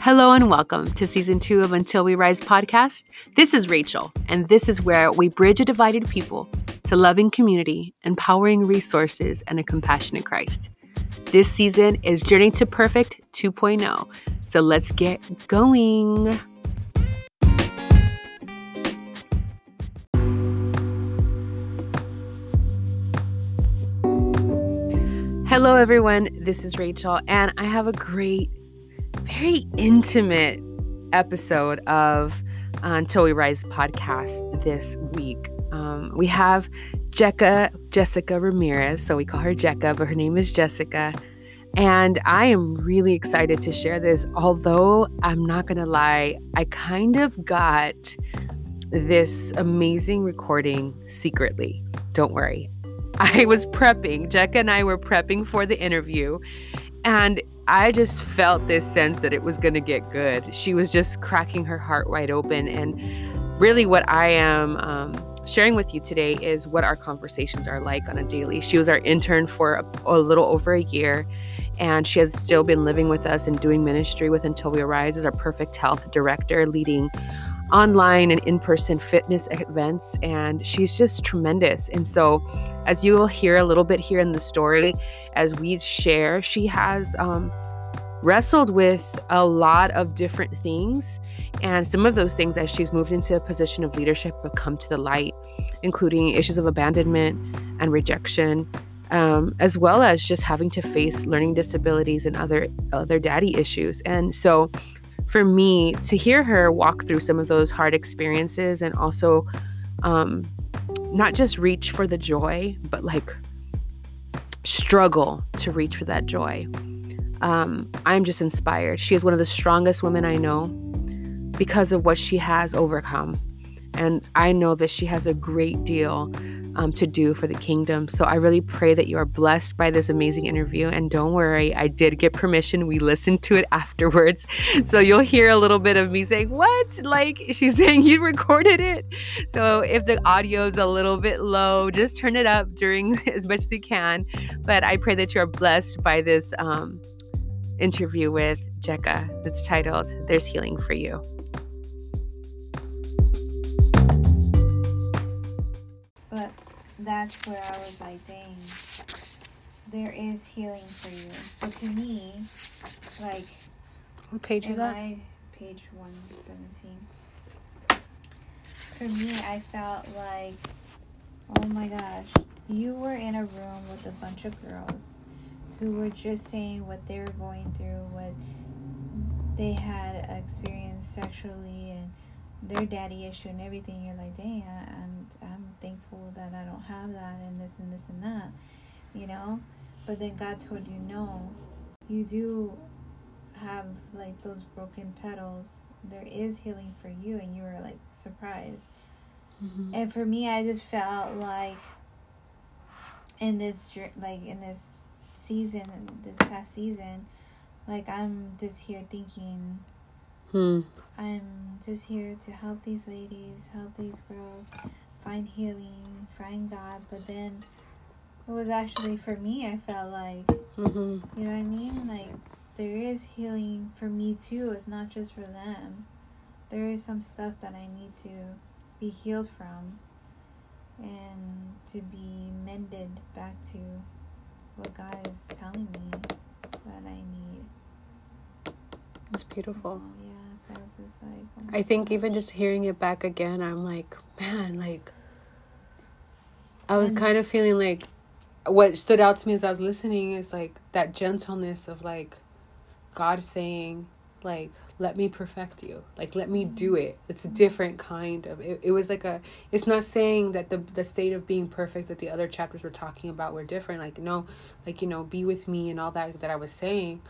Hello and welcome to season two of Until We Rise podcast. This is Rachel, and this is where we bridge a divided people to loving community, empowering resources, and a compassionate Christ. This season is Journey to Perfect 2.0. So let's get going. Hello, everyone. This is Rachel, and I have a great, very intimate episode of uh, Until We Rise podcast this week. Um, we have Jecca, Jessica Ramirez, so we call her Jecca, but her name is Jessica. And I am really excited to share this, although I'm not going to lie, I kind of got this amazing recording secretly. Don't worry, I was prepping. Jecca and I were prepping for the interview, and I just felt this sense that it was going to get good. She was just cracking her heart wide open. And really, what I am um, sharing with you today is what our conversations are like on a daily. She was our intern for a, a little over a year, and she has still been living with us and doing ministry with Until We Arise as our perfect health director, leading online and in person fitness events, and she's just tremendous. And so, as you will hear a little bit here in the story, as we share, she has um, wrestled with a lot of different things. And some of those things, as she's moved into a position of leadership, have come to the light, including issues of abandonment and rejection, um, as well as just having to face learning disabilities and other other daddy issues. And so, for me to hear her walk through some of those hard experiences and also um, not just reach for the joy, but like struggle to reach for that joy. Um, I'm just inspired. She is one of the strongest women I know because of what she has overcome. And I know that she has a great deal um, to do for the kingdom. So I really pray that you are blessed by this amazing interview. And don't worry, I did get permission. We listened to it afterwards. So you'll hear a little bit of me saying, What? Like she's saying you recorded it. So if the audio is a little bit low, just turn it up during as much as you can. But I pray that you are blessed by this um, interview with Jecca that's titled There's Healing for You. That's where I was like, dang, there is healing for you. So to me, like, what page is that? I, page 117. For me, I felt like, oh my gosh, you were in a room with a bunch of girls who were just saying what they were going through, what they had experienced sexually, their daddy issue and everything. You're like, dang, I, I'm I'm thankful that I don't have that, and this and this and that, you know. But then God told you, no, you do have like those broken petals. There is healing for you, and you were like surprised. Mm-hmm. And for me, I just felt like in this like in this season, this past season, like I'm just here thinking, hmm. I'm just here to help these ladies, help these girls find healing, find God. But then it was actually for me, I felt like, mm-hmm. you know what I mean? Like there is healing for me too. It's not just for them. There is some stuff that I need to be healed from and to be mended back to what God is telling me that I need. It's beautiful. Oh, yeah, so it's just like. Oh I think even just hearing it back again, I'm like, man, like. I was And- kind of feeling like, what stood out to me as I was listening is like that gentleness of like, God saying, like, let me perfect you, like, let me do it. It's a different kind of. It, it was like a. It's not saying that the the state of being perfect that the other chapters were talking about were different. Like no, like you know, be with me and all that that I was saying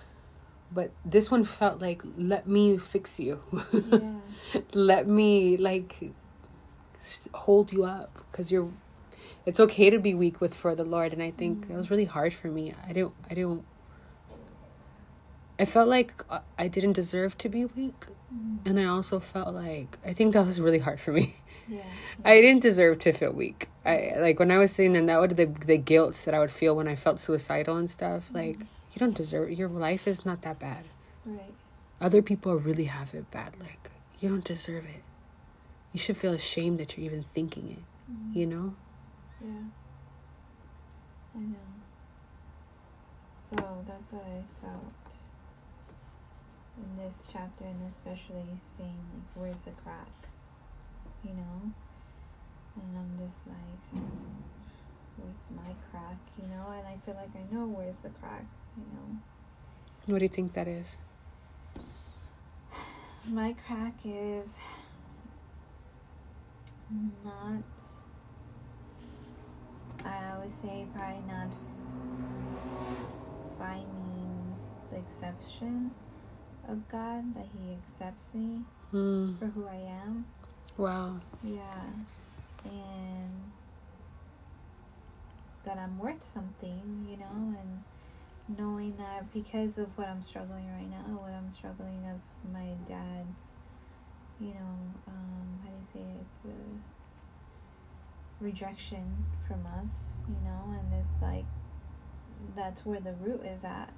but this one felt like let me fix you. Yeah. let me like hold you up because you're it's okay to be weak with for the lord and i think it was mm. really hard for me. I don't i don't i felt like uh, i didn't deserve to be weak mm. and i also felt like i think that was really hard for me. Yeah. i didn't deserve to feel weak. I like when i was saying and that would the the guilt that i would feel when i felt suicidal and stuff like mm. You don't deserve your life is not that bad Right. other people really have it bad. Like, you don't deserve it. You should feel ashamed that you're even thinking it, Mm-hmm. you know? Yeah. I know. So that's what I felt in this chapter, and especially saying, like, where's the crack? You know? And I'm just like, where's my crack? You know? And I feel like I know where's the crack, you know? What do you think that is? My crack is not. I always say probably not finding the exception of God that He accepts me Mm, for who I am. wow. Yeah, and that I'm worth something, you know, and knowing that because of what I'm struggling right now, what I'm struggling of my dad's, you know, um, how do you say it, uh, rejection from us, you know, and this like, that's where the root is at.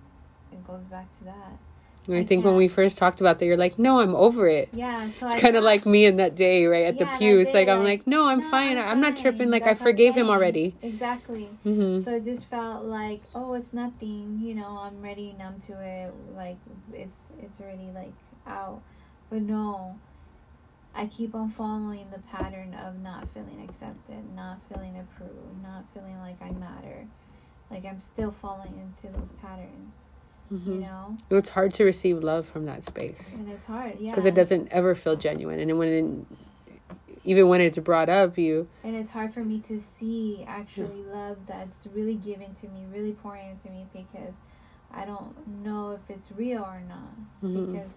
It goes back to that. And I I think when we first talked about that, you're like, no, I'm over it. Yeah, so It's kind of like me in that day, right? At Yeah, the that pews. day, Like, I'm like, like, no, I'm "No, fine. I'm, not tripping. Like, That's I forgave him already. Exactly. hmm So it just felt like, oh, it's nothing. You know, I'm ready, numb to it. Like it's it's already like out. But no, I keep on following the pattern of not feeling accepted, not feeling approved, not feeling like I matter. Like I'm still falling into those patterns. You hmm know, It's hard to receive love from that space and it's hard. Yeah. because it doesn't ever feel genuine. And when, even when it's brought up, you, And it's hard for me to see actually love that's really given to me, really pouring into me because I don't know if it's real or not. Mhm. Because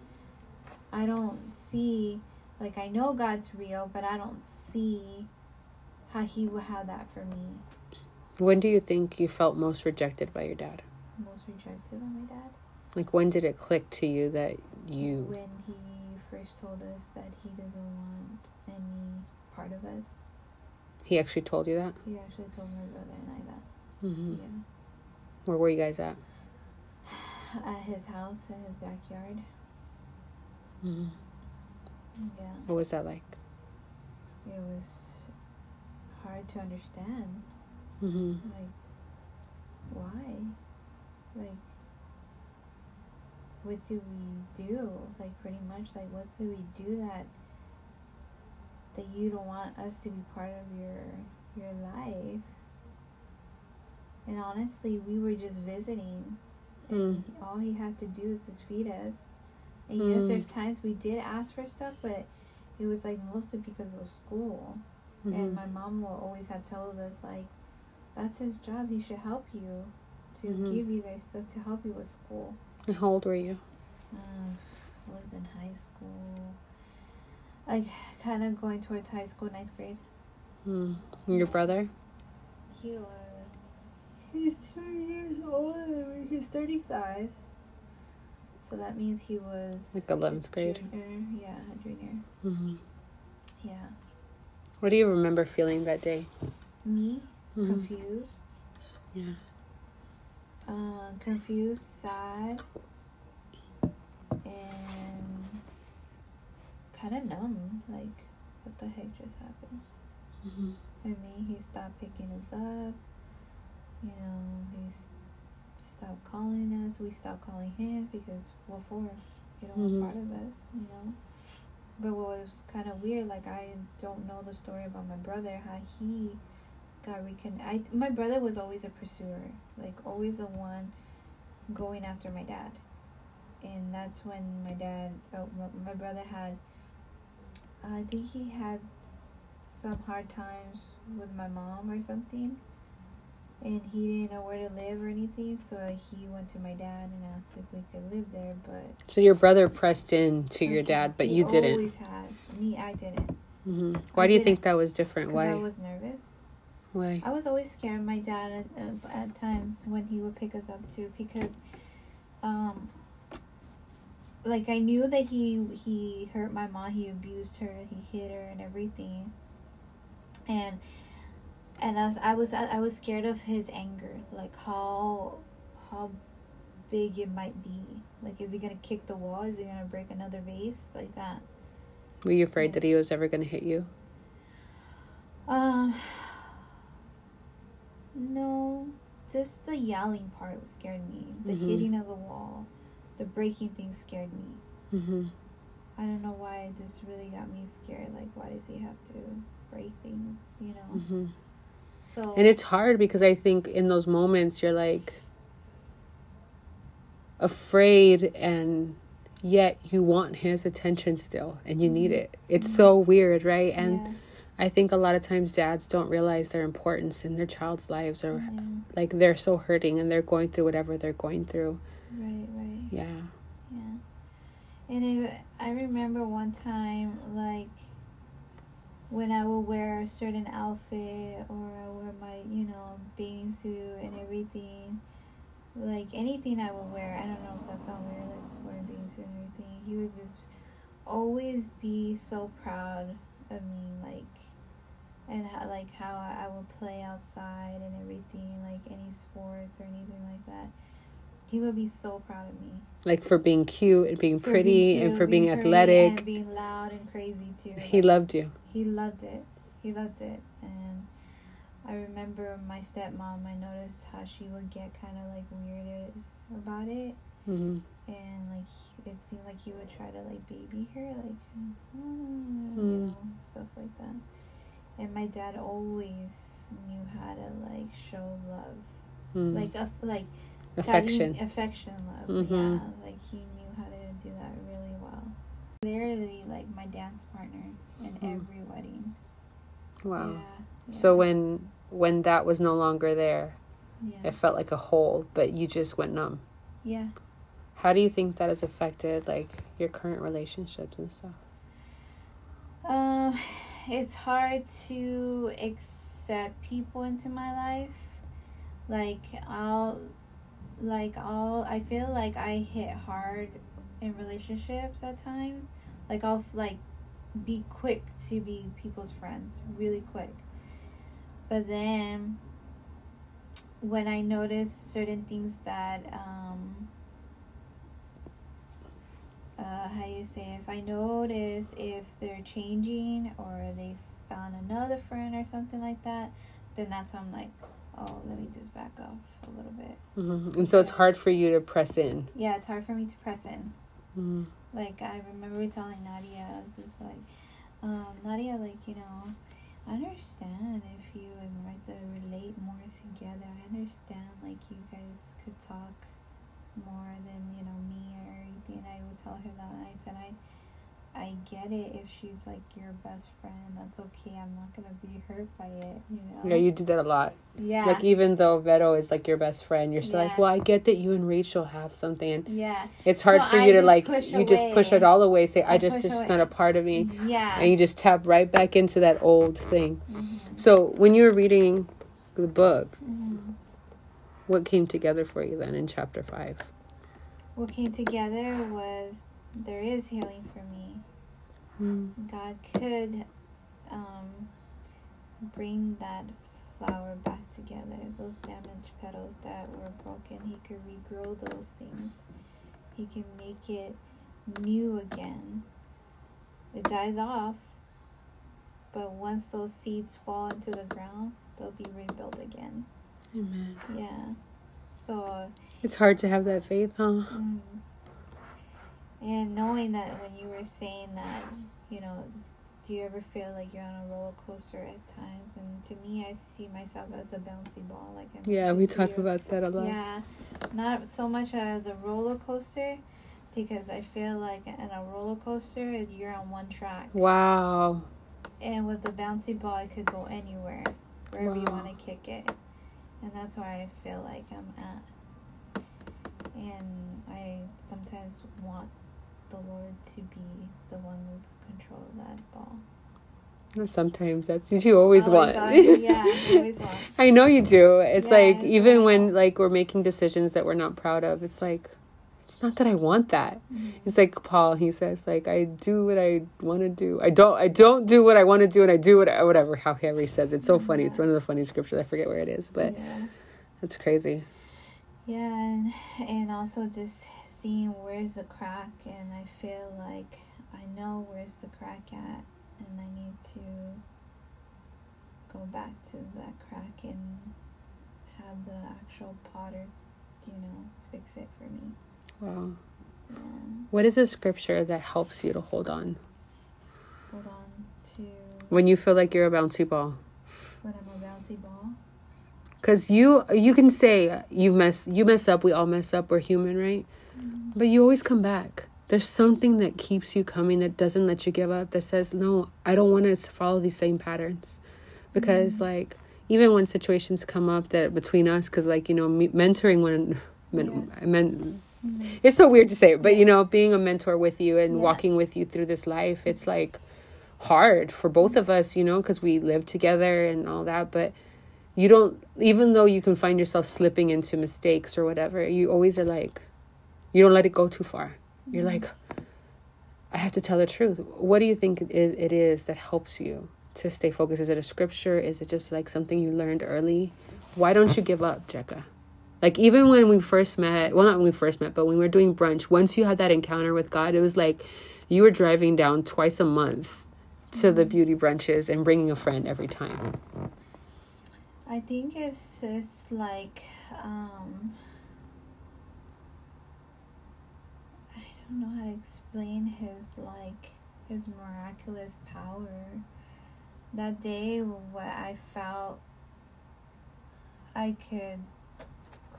I don't see, like, I know God's real, but I don't see how He would have that for me. when do you think you felt most rejected by your dad? Rejected by my dad. Like, when did it click to you that you, When He first told us that He doesn't want any part of us, he actually told you that? He actually told my brother and I that. hmm Yeah. Where were you guys at? At his house, in his backyard. Mm-hmm. Yeah. What was that like? it was hard to understand. hmm Like, why? Like, what do we do? Like, pretty much, like, what do we do that that you don't want us to be part of your your life? And honestly, we were just visiting, and all he had to do is just feed us. And yes, Mm. there's times we did ask for stuff, but it was like mostly because of school. hmm And my mom will always had told us like, that's his job. He should help you to Mhm. give you guys stuff to help you with school. And how old were you? Um, I was in high school, like kind of going towards high school, ninth grade. Mm. And your brother? He was. He's two years older than me. He's thirty-five. So that means he was Like 11th grade? Junior, yeah, a junior. hmm Yeah. What do you remember feeling that day? Me Mhm. confused. Yeah. Uh, confused, sad, and kind of numb. Like, what the heck just happened? hmm I mean, he stopped picking us up. You know, he stopped calling us. We stopped calling him because what for? You don't Mhm. part of us, you know. But what was kind of weird, like I don't know the story about my brother, how he got recon. I my brother was always a pursuer, like always the one going after my dad, and that's when my dad, oh, my- brother had. I think he had some hard times with my mom or something, and he didn't know where to live or anything, so he went to my dad and asked if we could live there, but. So your brother pressed in to your dad, but you didn't. Always had me. I didn't. hmm Why I do you didn't. think that was different? Because I was nervous. Why? I was always scared of my dad at, uh, at times when he would pick us up too because um like I knew that he he hurt my mom, he abused her, he hit her and everything. And and as I was I was scared of his anger, like how how big it might be. Like, is he gonna kick the wall? Is he gonna break another vase like that? Were you afraid that he was ever going to hit you? Um, no, just the yelling part scared me. The Mhm. hitting of the wall, the breaking thing scared me. Mm-hmm. I don't know why it just really got me scared. Like, why does he have to break things? You know. Mm-hmm. So And it's hard because I think in those moments you're like afraid and yet you want his attention still and you need it. It's so weird, right? And yeah, I think a lot of times dads don't realize their importance in their child's lives or yeah, like they're so hurting and they're going through whatever they're going through. right, right. Yeah. Yeah. And it, I remember one time, like, when I would wear a certain outfit or I wear my, you know, bathing suit and everything, like anything I would wear, I don't know if that sounds weird, like wearing bathing suit and everything, he would just always be so proud of me, like, and how, like how I, I would play outside and everything, like any sports or anything like that. He would be so proud of me. Like for being cute and being For pretty being and for being, pretty athletic. and being loud and crazy too. He Like, loved you. he loved it. He loved it, and I remember my stepmom. I noticed how she would get kind of like weirded about it, hmm and like it seemed like he would try to like baby her, like mm, you Mm. know stuff like that. And my dad always knew how to like show love, Mm. like a like affection. Cari- affection love. Mhm. Yeah, like he knew how to do that really well. Literally, like my dance partner in Mhm. every wedding. Wow. Yeah. So when when that was no longer there, yeah, it felt like a hole, but you just went numb. yeah. How do you think that has affected like your current relationships and stuff? Um, it's hard to accept people into my life. Like I'll, like I'll. I feel like I hit hard in relationships at times. Like I'll like be quick to be people's friends, really quick. But then when I notice certain things that um uh, how you say if I notice if they're changing or they found another friend or something like that, then that's when I'm like, oh, let me just back off a little bit. hmm And so it's hard for you to press in. Yeah, it's hard for me to press in. hmm Like I remember telling Nadia, I was just like, um, Nadia, like you know, I understand if you and Martha relate more together. I understand like you guys could talk more than you know me or anything. I would tell her that, and I said I. I get it if she's like your best friend. That's okay. I'm not gonna be hurt by it. You know. Yeah, you do that a lot. Yeah. Like even though Vero is like your best friend, you're still like, well, I get that you and Rachel have something. Yeah. it's hard So for I you to like you just push it all away. Say, I, I just it's just away. not a part of me, Yeah. and you just tap right back into that old thing. Mhm. So when you were reading the book, Mhm. What came together for you then in chapter five? What came together was there is healing for me. God could um, bring that flower back together. Those damaged petals that were broken, He could regrow those things. He can make it new again. It dies off, but once those seeds fall into the ground, they'll be rebuilt again. Amen. Yeah. So It's hard to have that faith, huh? Mm. And knowing that when you were saying that, you know, do you ever feel like you're on a roller coaster at times? And to me, I see myself as a bouncy ball. Like I Yeah, we talk you. about that a lot. Yeah, not so much as a roller coaster, because I feel like in a roller coaster, you're on one track, Wow. and with the bouncy ball, it could go anywhere, wherever you want to kick it, and that's where I feel like I'm at. And I sometimes want the Lord to be the one with control of that ball. Sometimes that's what you always, want. yeah, I always want. I know you do. It's Yeah, like even when like we're making decisions that we're not proud of, it's like it's not that I want that. Mhm. It's like Paul. He says like I do what I want to do. I don't. I don't do what I want to do, and I do what whatever. how he says it's so funny. It's one of the funny scriptures. I forget where it is, but yeah. it's crazy. Yeah, and, and also just seeing where's the crack, and I feel like I know where's the crack at, and I need to go back to that crack and have the actual potter, you know, fix it for me. Wow. Yeah. What is a scripture that helps you to hold on Hold on to when you feel like you're a bouncy ball? when I'm a bouncy ball. Cause you you can say you mess you mess up. We all mess up. We're human, right? Mm-hmm. But you always come back. There's something that keeps you coming that doesn't let you give up. That says no, I don't want to follow these same patterns, because mm-hmm. like even when situations come up that between us, because like you know me, mentoring when men, I meant Mm-hmm. it's so weird to say, but you know being a mentor with you and Yeah. walking with you through this life, it's like hard for both of us, you know, because we live together and all that, but you don't even though you can find yourself slipping into mistakes or whatever you always are like you don't let it go too far. You're mm-hmm. like i have to tell the truth. What do you think it is, it is that helps you to stay focused? Is it a scripture? Is it just like something you learned early? Why don't you give up Jecca like even when we first met well not when we first met but when we were doing brunch once you had that encounter with god it was like you were driving down twice a month to the beauty brunches and bringing a friend every time I think it's it's like um I don't know how to explain his like his miraculous power. That day what I felt I could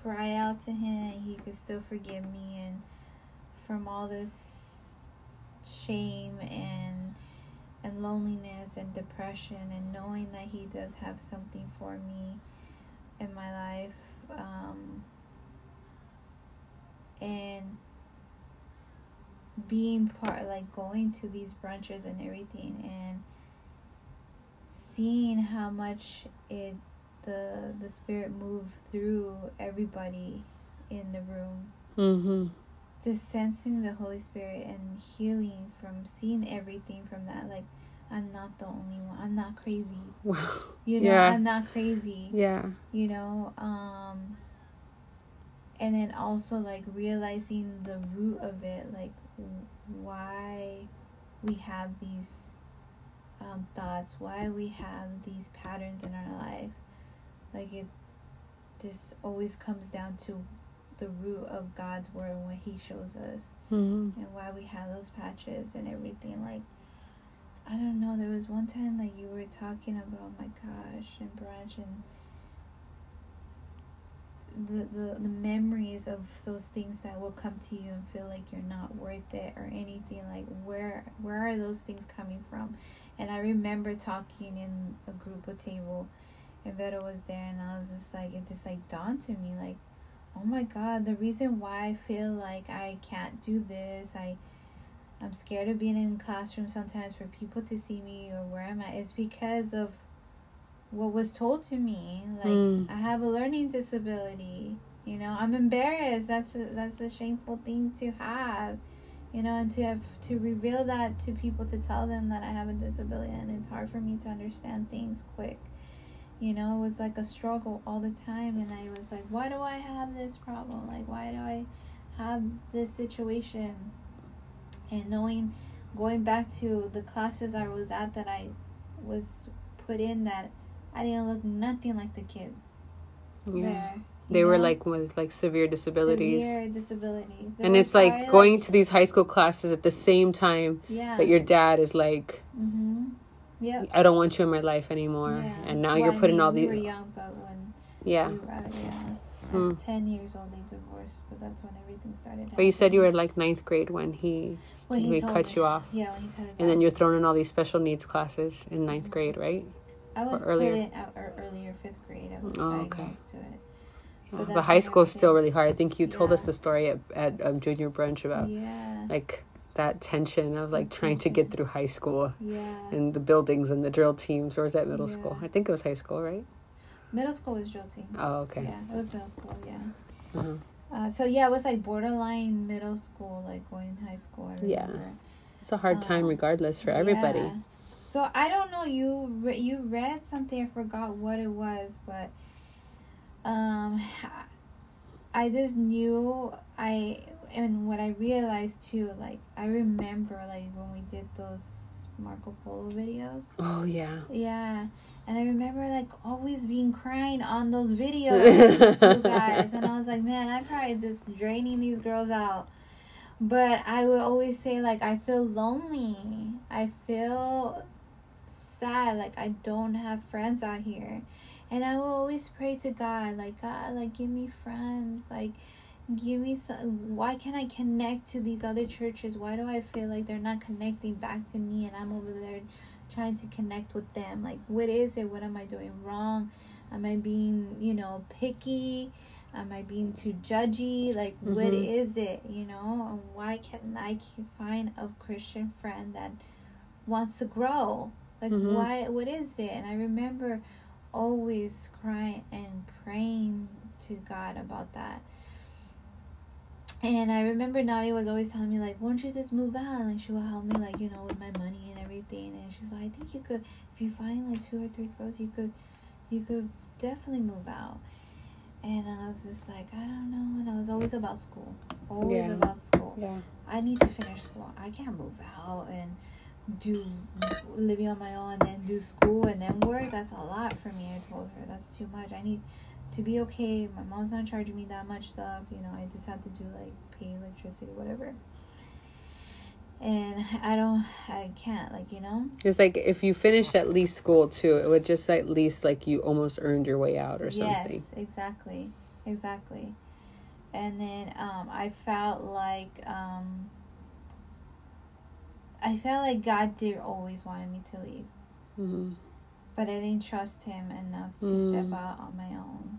cry out to him and he could still forgive me and from all this shame and and loneliness and depression and knowing that he does have something for me in my life um, and being part like going to these brunches and everything and seeing how much it the the spirit move through everybody in the room mm-hmm just sensing the Holy Spirit and healing from seeing everything from that. Like, I'm not the only one. I'm not crazy. wow You know, Yeah. I'm not crazy. yeah You know, um, and then also like realizing the root of it, like why we have these um, thoughts, why we have these patterns in our life. Like it, this always comes down to the root of God's word and what He shows us mm-hmm. and why we have those patches and everything. Like, I don't know. There was one time that you were talking about, my gosh, and brunch and the, the the memories of those things that will come to you and feel like you're not worth it or anything. Like, where where are those things coming from? And I remember talking in a group of table, Vero was there, and I was just like, it just like dawned to me, like oh my god the reason why i feel like i can't do this i i'm scared of being in classroom sometimes for people to see me or where i'm at. Is because of what was told to me. Like Mm. i have a learning disability you know? I'm embarrassed. That's a, that's a shameful thing to have you know and to have to reveal that to people to tell them that i have a disability and it's hard for me to understand things quick you know it was like a struggle all the time and i was like why do i have this problem? Like why do i have this situation? And knowing going back to the classes i was at that i was put in that i didn't look nothing like the kids yeah. there they you were like with like severe disabilities. Severe disabilities. There and it's like going to these high school classes at the same time yeah. that your dad is like mm-hmm yep i don't want you in my life anymore yeah. and now Well, you're I putting mean, all we were young but when yeah we were at, yeah at 10 years old they divorced but that's when everything started but you said you were like ninth grade when he When he cut me. you off yeah when he cut it off. and then you're thrown in all these special needs classes in ninth grade right I was earlier. put in uh, or earlier fifth grade. I was Oh, okay. to it. But but, high school is still really hard i think you told us the story at, at um, junior brunch about Yeah, like that tension of like trying to get through high school yeah. and the buildings and the drill teams or was that middle school i think it was high school right Middle school was jolting. oh okay Yeah, it was middle school. Yeah. uh-huh. Uh, so yeah, it was like borderline middle school, like going to high school. Yeah. it's a hard time Um, regardless for everybody Yeah. So I don't know. You re- you read something. I forgot what it was, but um, I just knew I and what I realized too, like I remember like when we did those Marco Polo videos. Oh yeah. Yeah. And I remember like always being crying on those videos, you guys. And I was like, man, I'm probably just draining these girls out. But I would always say like I feel lonely. I feel sad. Like I don't have friends out here. And I will always pray to God, like God, like give me friends, like give me some why can't i connect to these other churches? Why do i feel like they're not connecting back to me and i'm over there trying to connect with them? Like what is it? What am i doing wrong? Am i being you know picky? Am i being too judgy? Like mm-hmm. what is it you know? And why can't i find a christian friend that wants to grow? Like mm-hmm. why what is it? And i remember always crying and praying to god about that and I remember Nadia was always telling me like, "Won't you just move out?" Like she will help me like you know with my money and everything. And she's like, "I think you could, if you find like two or three girls, you could, you could definitely move out." And I was just like, I don't know. And I was always about school, always yeah. about school. Yeah. I need to finish school. I can't move out and do living on my own and then do school and then work. That's a lot for me. I told her that's too much. I need to be okay. My mom's not charging me that much stuff. You know, I just have to do like pay electricity, whatever. And I don't, I can't, like, you know? It's like if you finished at least school too, it would just at least like you almost earned your way out or something. Yes, exactly. Exactly. And then um, I felt like, um, I felt like God did always wanted me to leave. Mm-hmm but I didn't trust him enough to mm. step out on my own.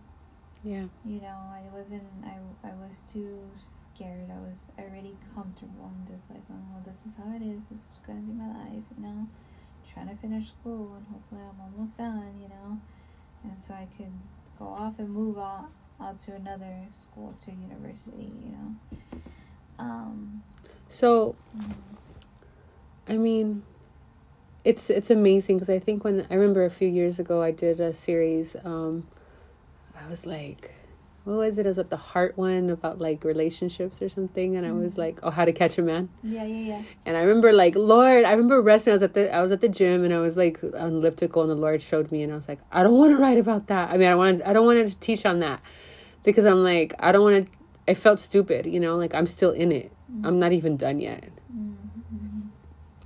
Yeah. You know, I wasn't. I I was too scared. I was already comfortable and just like, oh, well, this is how it is. This is gonna be my life. You know, trying to finish school and hopefully I'm almost done. You know, and so I could go off and move on out to another school to university. You know. Um. So. Mm-hmm. I mean it's it's amazing because I think when I remember a few years ago I did a series. Um, I was like, what was it? It was like the heart one about like relationships or something, and I was mm-hmm. like, oh, how to catch a man. Yeah, yeah, yeah. And I remember like Lord, I remember resting. I was at the I was at the gym and I was like on elliptical, and the Lord showed me, and I was like, I don't want to write about that. I mean, I want I don't want to teach on that because I'm like I don't want to. I felt stupid, you know, like I'm still in it. Mm-hmm. I'm not even done yet.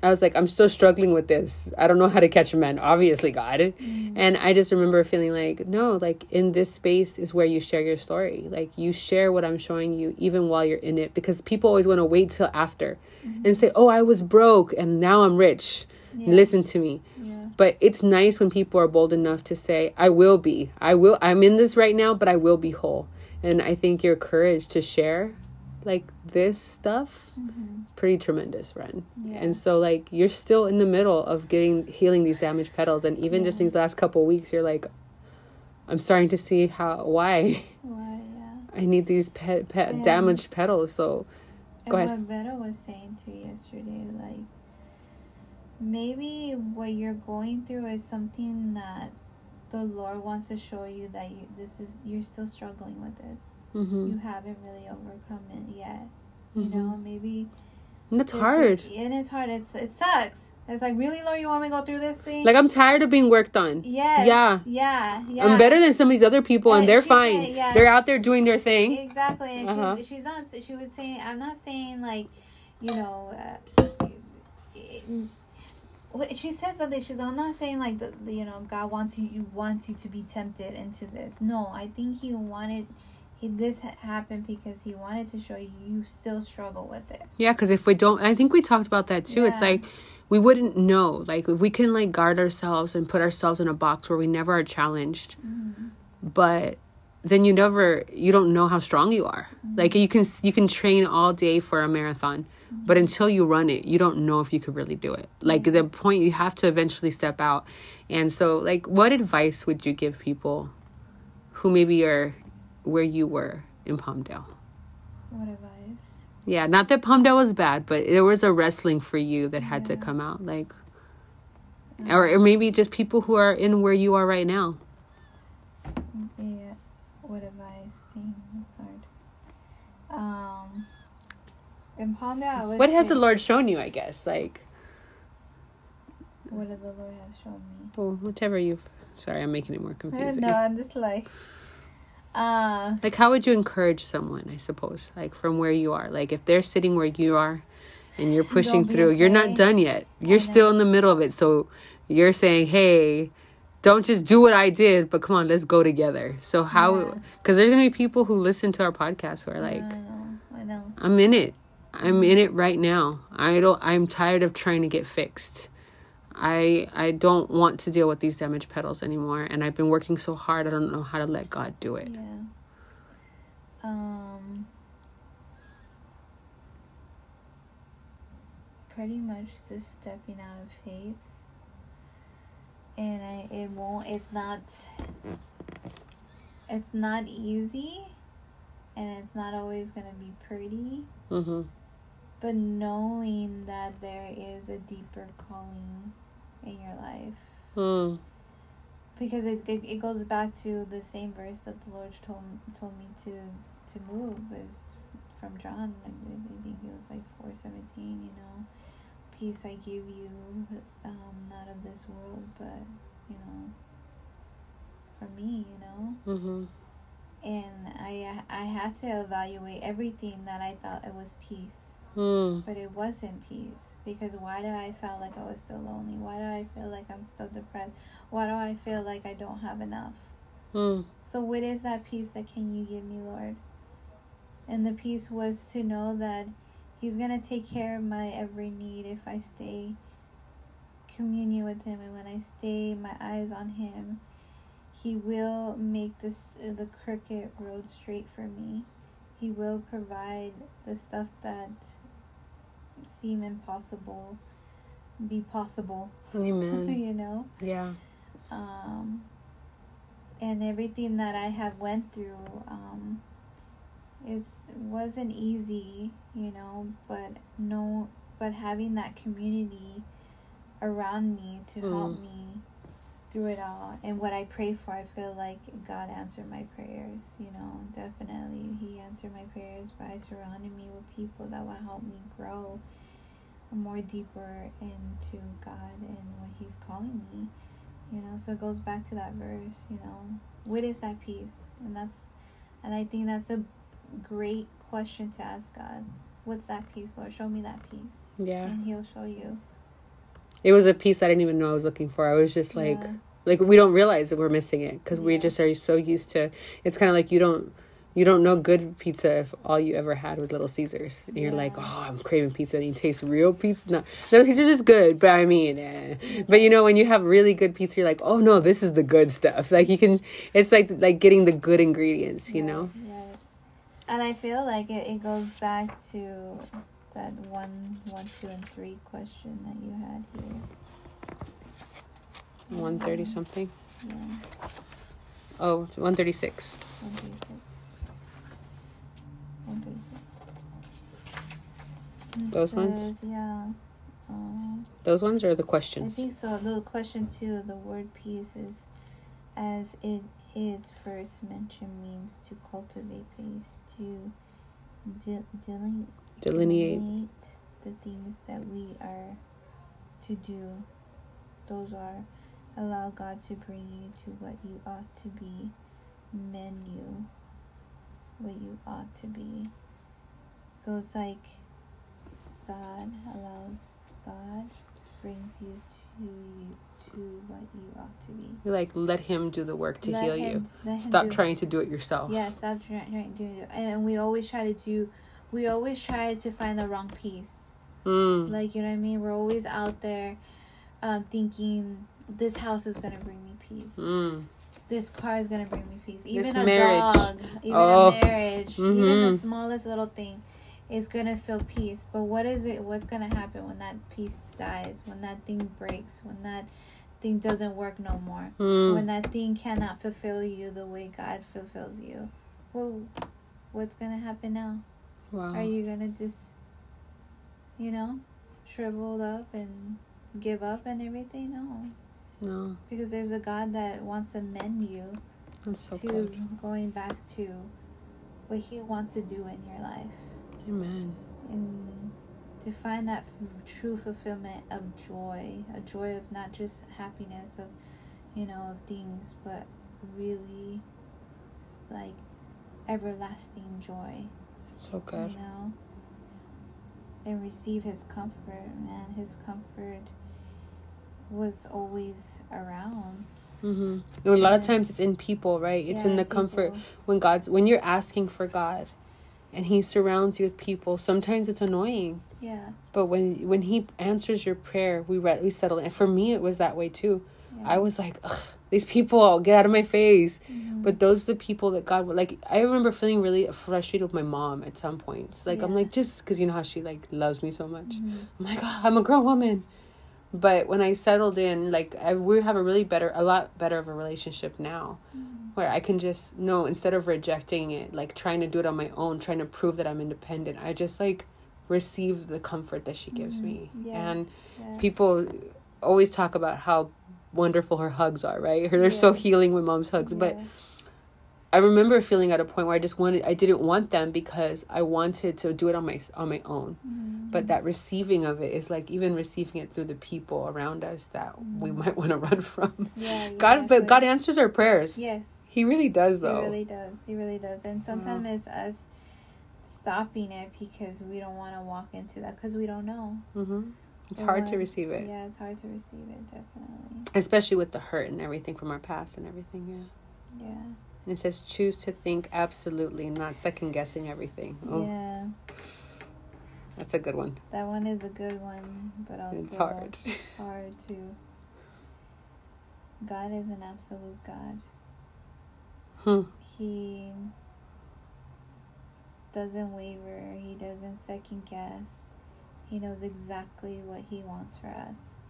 I was like, I'm still struggling with this. I don't know how to catch a man, obviously, God. Mm. And I just remember feeling like, no, like in this space is where you share your story. Like you share what I'm showing you, even while you're in it, because people always want to wait till after mm-hmm. and say, oh, I was broke and now I'm rich. Yeah. Listen to me. Yeah. But it's nice when people are bold enough to say, I will be. I will. I'm in this right now, but I will be whole. And I think your courage to share like this stuff mm-hmm. Pretty tremendous run. yeah. and so like you're still in the middle of getting healing these damaged petals and even yeah. just these last couple weeks you're like i'm starting to see how why why yeah i need these pet, pet damaged petals so go ahead what Vero was saying to you yesterday like maybe what you're going through is something that the lord wants to show you that you this is you're still struggling with this mm-hmm. you haven't really overcome it yet. You mm-hmm. know, maybe it's hard. and it's hard. It's it sucks. It's like really, Lord, you want me to go through this thing? Like I'm tired of being worked on. Yes. Yeah. Yeah. Yeah. I'm better than some of these other people, and, and they're fine. Said, yeah. They're out there doing their thing. Exactly. And uh-huh. she's, she's not. She was saying, I'm not saying like, you know. Uh, she said something. She's. I'm not saying like the, the you know God wants you wants you to be tempted into this. No, I think He wanted he, this happened because he wanted to show you you still struggle with this. Yeah, because if we don't, I think we talked about that too. Yeah. It's like we wouldn't know. Like if we can like guard ourselves and put ourselves in a box where we never are challenged, mm-hmm. but then you never you don't know how strong you are. Mm-hmm. Like you can you can train all day for a marathon, mm-hmm. but until you run it, you don't know if you could really do it. Like the point you have to eventually step out. And so like what advice would you give people who maybe are where you were in Palmdale. What advice? Yeah, not that Palmdale was bad, but there was a wrestling for you that had yeah. to come out, like, yeah. or, or maybe just people who are in where you are right now. Yeah, what advice? Dang, that's hard. Um, in Palmdale, I was. What has the Lord shown you? I guess like What did the Lord has shown me? well, whatever you. Sorry, I'm making it more confusing. no, I'm just like. Uh, Like, how would you encourage someone? I suppose, like from where you are. Like, if they're sitting where you are, and you're pushing through, you're not done yet. You're still in the middle of it. So, you're saying, "Hey, don't just do what I did, but come on, let's go together." So how? Yeah. Because there's gonna be people who listen to our podcast who are like, I know, I know. I'm in it. I'm in it right now. I don't I'm tired of trying to get fixed. I I don't want to deal with these damaged petals anymore and I've been working so hard I don't know how to let God do it. Yeah. Um. Pretty much just stepping out of faith. And I it won't it's not it's not easy and it's not always gonna be pretty. Mhm. But knowing that there is a deeper calling in your life. Mm. because it, it, it goes back to the same verse that the Lord told told me to to move is from John. I, I think it was like four seventeen. You know, peace I give you, um, not of this world, but you know, for me. You know, Mhm. and I I had to evaluate everything that I thought it was peace, Mm. but it wasn't peace. Because why do I feel like I was still lonely? Why do I feel like I'm still depressed? Why do I feel like I don't have enough? Mm. So, what is that peace that can you give me, Lord? And the peace was to know that He's going to take care of my every need if I stay communion with Him and when I stay my eyes on Him. He will make this uh, the crooked road straight for me. He will provide the stuff that seem impossible be possible. Amen. you know? Yeah. um, and everything that I have went through, um, it's wasn't easy, you know, but no, but having that community around me to help Mm. me through it all, and what I pray for, I feel like God answered my prayers. You know, definitely He answered my prayers by surrounding me with people that will help me grow more deeper into God and what He's calling me. You know, so it goes back to that verse, you know, what is that peace? And that's, and I think that's a great question to ask God. What's that peace, Lord? Show me that peace. Yeah. And He'll show you. It was a piece I didn't even know I was looking for. I was just like Yeah. like we don't realize that we're missing it because we just are so used to it's kind of like you don't you don't know good pizza if all you ever had was little caesars and you're like oh i'm craving pizza and you taste real pizza no little caesars is good but i mean eh. but you know when you have really good pizza you're like oh no this is the good stuff like you can it's like like getting the good ingredients you Right, know right. And I feel like it, it goes back to that one, one, two, and three question that you had here. 130 something Yeah, oh it's 136 one thirty-six. One thirty-six. It Those ones? says, Yeah. Um, those ones are the questions? I think so. The question two, the word peace is, as it is first mentioned, means to cultivate peace, to de- deline- delineate delineate the things that we are to do. Those are allow God to bring you to what you ought to be, mend you what you ought to be. So it's like God allows God brings you to you to what you ought to be. you like let him do the work to Let heal you him- him stop trying to do it yourself Yeah, stop trying to do it. And we always try to do, we always try to find the wrong piece. mm. Like, you know what I mean? We're always out there um, thinking this house is going to bring me peace. Mm. This car is going to bring me peace. Even a marriage. dog, even Oh. a marriage, even the Mhm. smallest little thing is going to feel peace. But what is it? What's going to happen when that peace dies? When that thing breaks? When that thing doesn't work no more? Mm. when that thing cannot fulfill you the way God fulfills you, well, what's gonna happen now? Wow Are you gonna just, you know, shrivel up and give up and everything? No, no because there's a God that wants to mend you that's so to good going back to what He wants to do in your life. Amen. And to find that f- true fulfillment of joy, a joy of not just happiness of, you know, of things, but really like everlasting joy. So good. You know? And receive his comfort, man. His comfort was always around. Mm-hmm. And a lot of times it's in people, right? It's in Yeah, the comfort when God's when you're asking for God, and He surrounds you with people. Sometimes it's annoying, Yeah. but when when He answers your prayer, we re- we settle. And for me, it was that way too. yeah. I was like, Ugh, these people, get out of my face. Mhm. But those are the people that God would like. I remember feeling really frustrated with my mom at some points. Like I'm like just because you know how she like loves me so much. Mhm. I'm like, oh, I'm a grown woman. But when I settled in, like I, we have a really better, a lot better of a relationship now, Mhm. where I can just know instead of rejecting it, like trying to do it on my own, trying to prove that I'm independent, I just like receive the comfort that she gives me. Yeah. And Yeah. people always talk about how wonderful her hugs are, right? They're so healing with mom's hugs, but I remember feeling at a point where I just wanted, I didn't want them because I wanted to do it on my on my own Mhm. but that receiving of it is like even receiving it through the people around us that we Mm. might want to run from yeah, god but god answers our prayers Yes. he really does though. He really does. He really does. And sometimes it's us stopping it because we don't want to walk into that because we don't know. hmm it's hard to receive it Yeah, it's hard to receive it, definitely. especially with the hurt and everything from our past and everything yeah Yeah. and it says choose to think absolutely not second guessing everything oh Yeah. that's a good one That one is a good one, but also it's hard hard too. God is an absolute God. Hmm. He doesn't waver. He doesn't second guess. He knows exactly what he wants for us.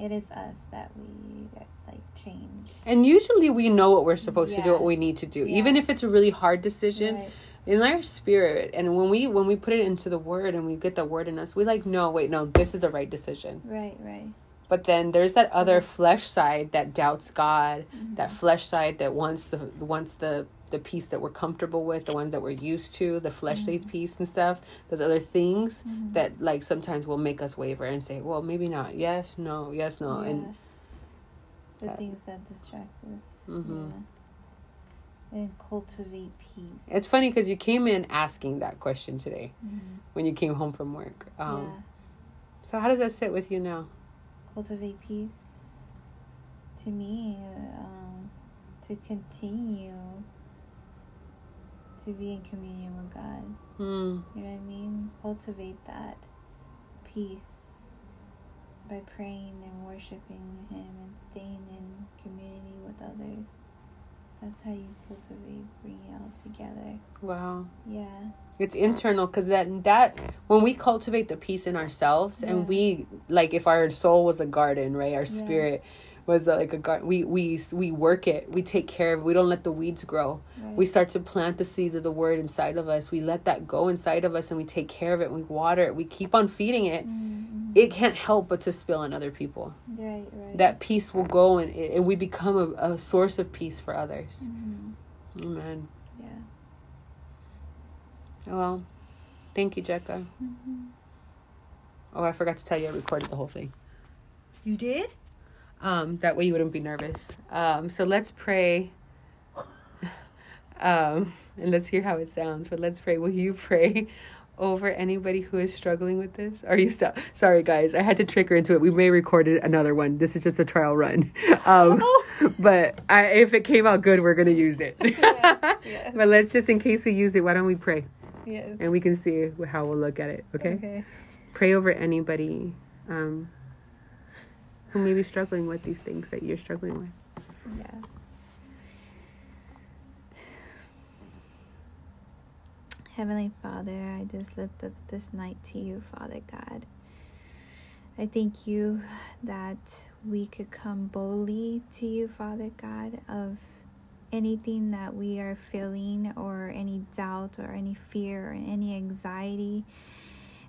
It is us that we like change. and usually we know what we're supposed to do what we need to do Yeah. even if it's a really hard decision Right. in our spirit and when we when we put it into the word and we get the word in us we like no wait no this is the right decision Right, right. but then there's that other flesh side that doubts god Mhm. that flesh side that wants the wants the the peace that we're comfortable with the one that we're used to the fleshly Mhm. peace and stuff those other things Mhm. that like sometimes will make us waver and say well maybe not yes no yes no and the that- things that distract us. Mhm. Yeah. And cultivate peace. it's funny because you came in asking that question today Mhm. when you came home from work um yeah. so how does that sit with you now Cultivate peace. To me, um, to continue to be in communion with God. Hmm. You know what I mean? Cultivate that peace by praying and worshiping Him and staying in community with others. That's how you cultivate, bring it all together. wow Yeah. it's internal because that that when we cultivate the peace in ourselves Yeah. and we like if our soul was a garden right our Yeah. spirit was uh, like a garden we we we work it we take care of it we don't let the weeds grow Right. we start to plant the seeds of the word inside of us we let that go inside of us and we take care of it we water it we keep on feeding it Mhm. it can't help but to spill on other people Right, right. that peace will go and, and we become a, a source of peace for others Mhm. amen Yeah. well thank you jecca Mhm. oh i forgot to tell you i recorded the whole thing You did? Um, that way you wouldn't be nervous. Um, so let's pray. Um, and let's hear how it sounds. But let's pray. Will you pray over anybody who is struggling with this? Are you stop? Sorry, guys. I had to trick her into it. We may record it- another one. This is just a trial run. Um, but I, if it came out good, we're gonna use it. Yes, yes. But let's just in case we use it. Why don't we pray Yes. and we can see how we'll look at it. Okay. Okay. Pray over anybody. Um, who may be struggling with these things that you're struggling with. Yeah. Heavenly Father, I just lift up this night to you, Father God. I thank you that we could come boldly to you, Father God, of anything that we are feeling, or any doubt, or any fear, or any anxiety,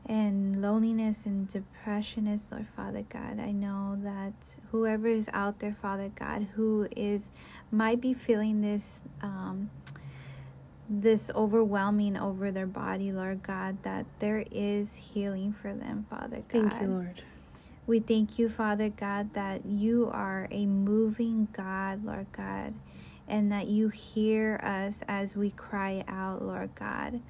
and loneliness and depression is, Lord Father God. I know that whoever is out there, Father God, who is might be feeling this um, this overwhelming over their body, Lord God, that there is healing for them, Father God. Thank you, Lord. We thank you, Father God, that you are a moving God, Lord God, and that you hear us as we cry out, Lord God.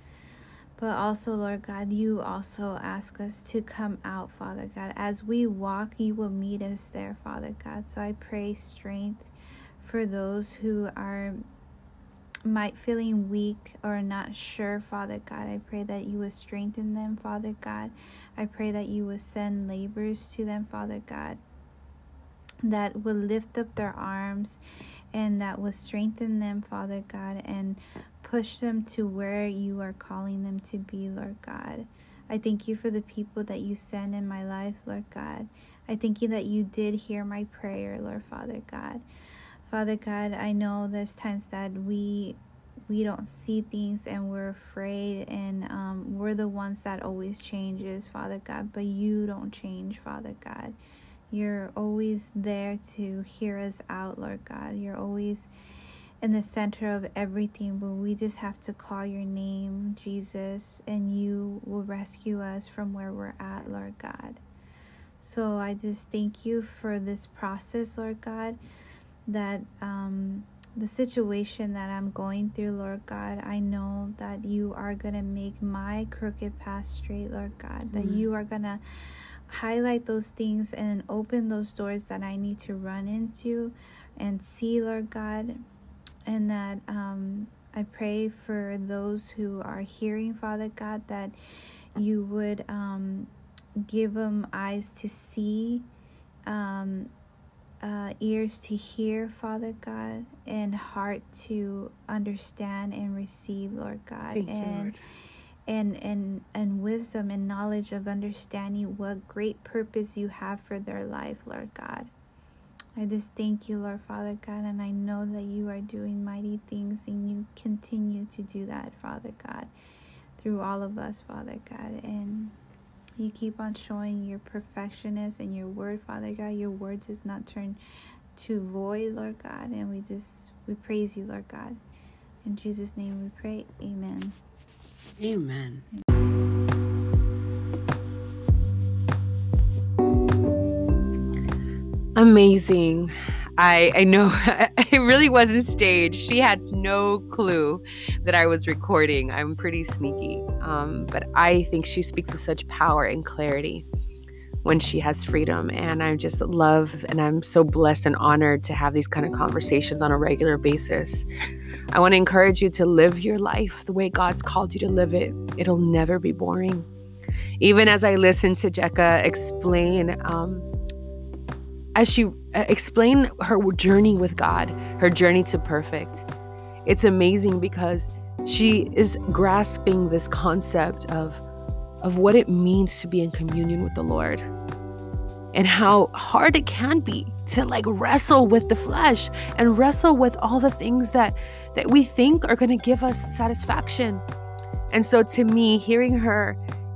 But also, Lord God, you also ask us to come out, Father God. As we walk, you will meet us there, Father God. So I pray strength for those who are might feeling weak or not sure, Father God. I pray that you will strengthen them, Father God. I pray that you will send laborers to them, Father God, that will lift up their arms and that will strengthen them, Father God, and push them to where you are calling them to be, Lord God. I thank you for the people that you send in my life, Lord God. I thank you that you did hear my prayer, Lord Father God. Father God, I know there's times that we we don't see things and we're afraid and um, we're the ones that always changes, Father God, but you don't change, Father God. You're always there to hear us out, Lord God. You're always in the center of everything, but we just have to call your name, Jesus, and you will rescue us from where we're at, Lord God. So I just thank you for this process, Lord God, that um, the situation that I'm going through, Lord God, I know that you are going to make my crooked path straight, Lord God, that mm-hmm. you are going to highlight those things and open those doors that I need to run into and see, Lord God and that um, I pray for those who are hearing, Father God, that you would um, give them eyes to see, um, uh, ears to hear, Father God, and heart to understand and receive, Lord God. Thank and you, Lord. and and and wisdom and knowledge of understanding what great purpose you have for their life, Lord God. I just thank you, Lord Father God, and I know that you are doing mighty things and you continue to do that, Father God, through all of us, Father God. And you keep on showing your perfectionist and your word, Father God. Your word does not turn to void, Lord God. And we just, we praise you, Lord God. In Jesus' name we pray. Amen. Amen. Amazing. I I know it really wasn't staged. She had no clue that I was recording. I'm pretty sneaky, um, but I think she speaks with such power and clarity when she has freedom. And I just love and I'm so blessed and honored to have these kind of conversations on a regular basis. I want to encourage you to live your life the way God's called you to live it. It'll never be boring. Even as I listen to Jecca explain. Um, as she uh, explained her journey with God, her journey to perfect. It's amazing because she is grasping this concept of of what it means to be in communion with the Lord and how hard it can be to like wrestle with the flesh and wrestle with all the things that that we think are going to give us satisfaction. And so to me hearing her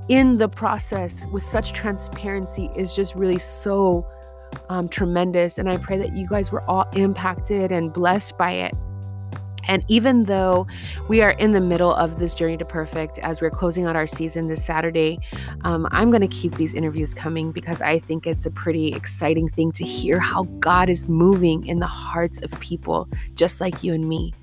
in the process with such transparency is just really so um, tremendous. And I pray that you guys were all impacted and blessed by it. And even though we are in the middle of this journey to perfect, as we're closing out our season this Saturday, um, I'm going to keep these interviews coming because I think it's a pretty exciting thing to hear how God is moving in the hearts of people just like you and me.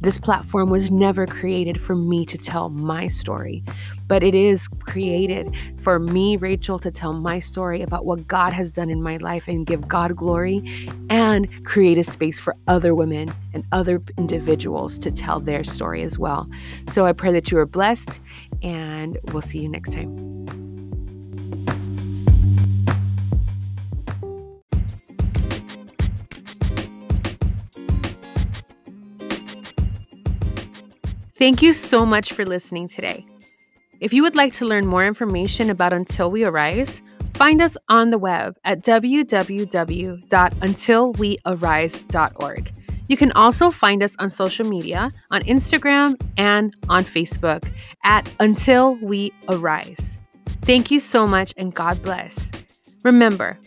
This platform was never created for me to tell my story, but it is created for me, Rachel, to tell my story about what God has done in my life and give God glory and create a space for other women and other individuals to tell their story as well. So I pray that you are blessed, and we'll see you next time. Thank you so much for listening today. If you would like to learn more information about Until We Arise, find us on the web at www.untilwearise.org. You can also find us on social media on Instagram and on Facebook at Until We Arise. Thank you so much and God bless. Remember,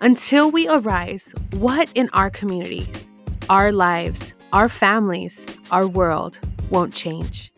until we arise, what in our communities, our lives, our families, our world won't change.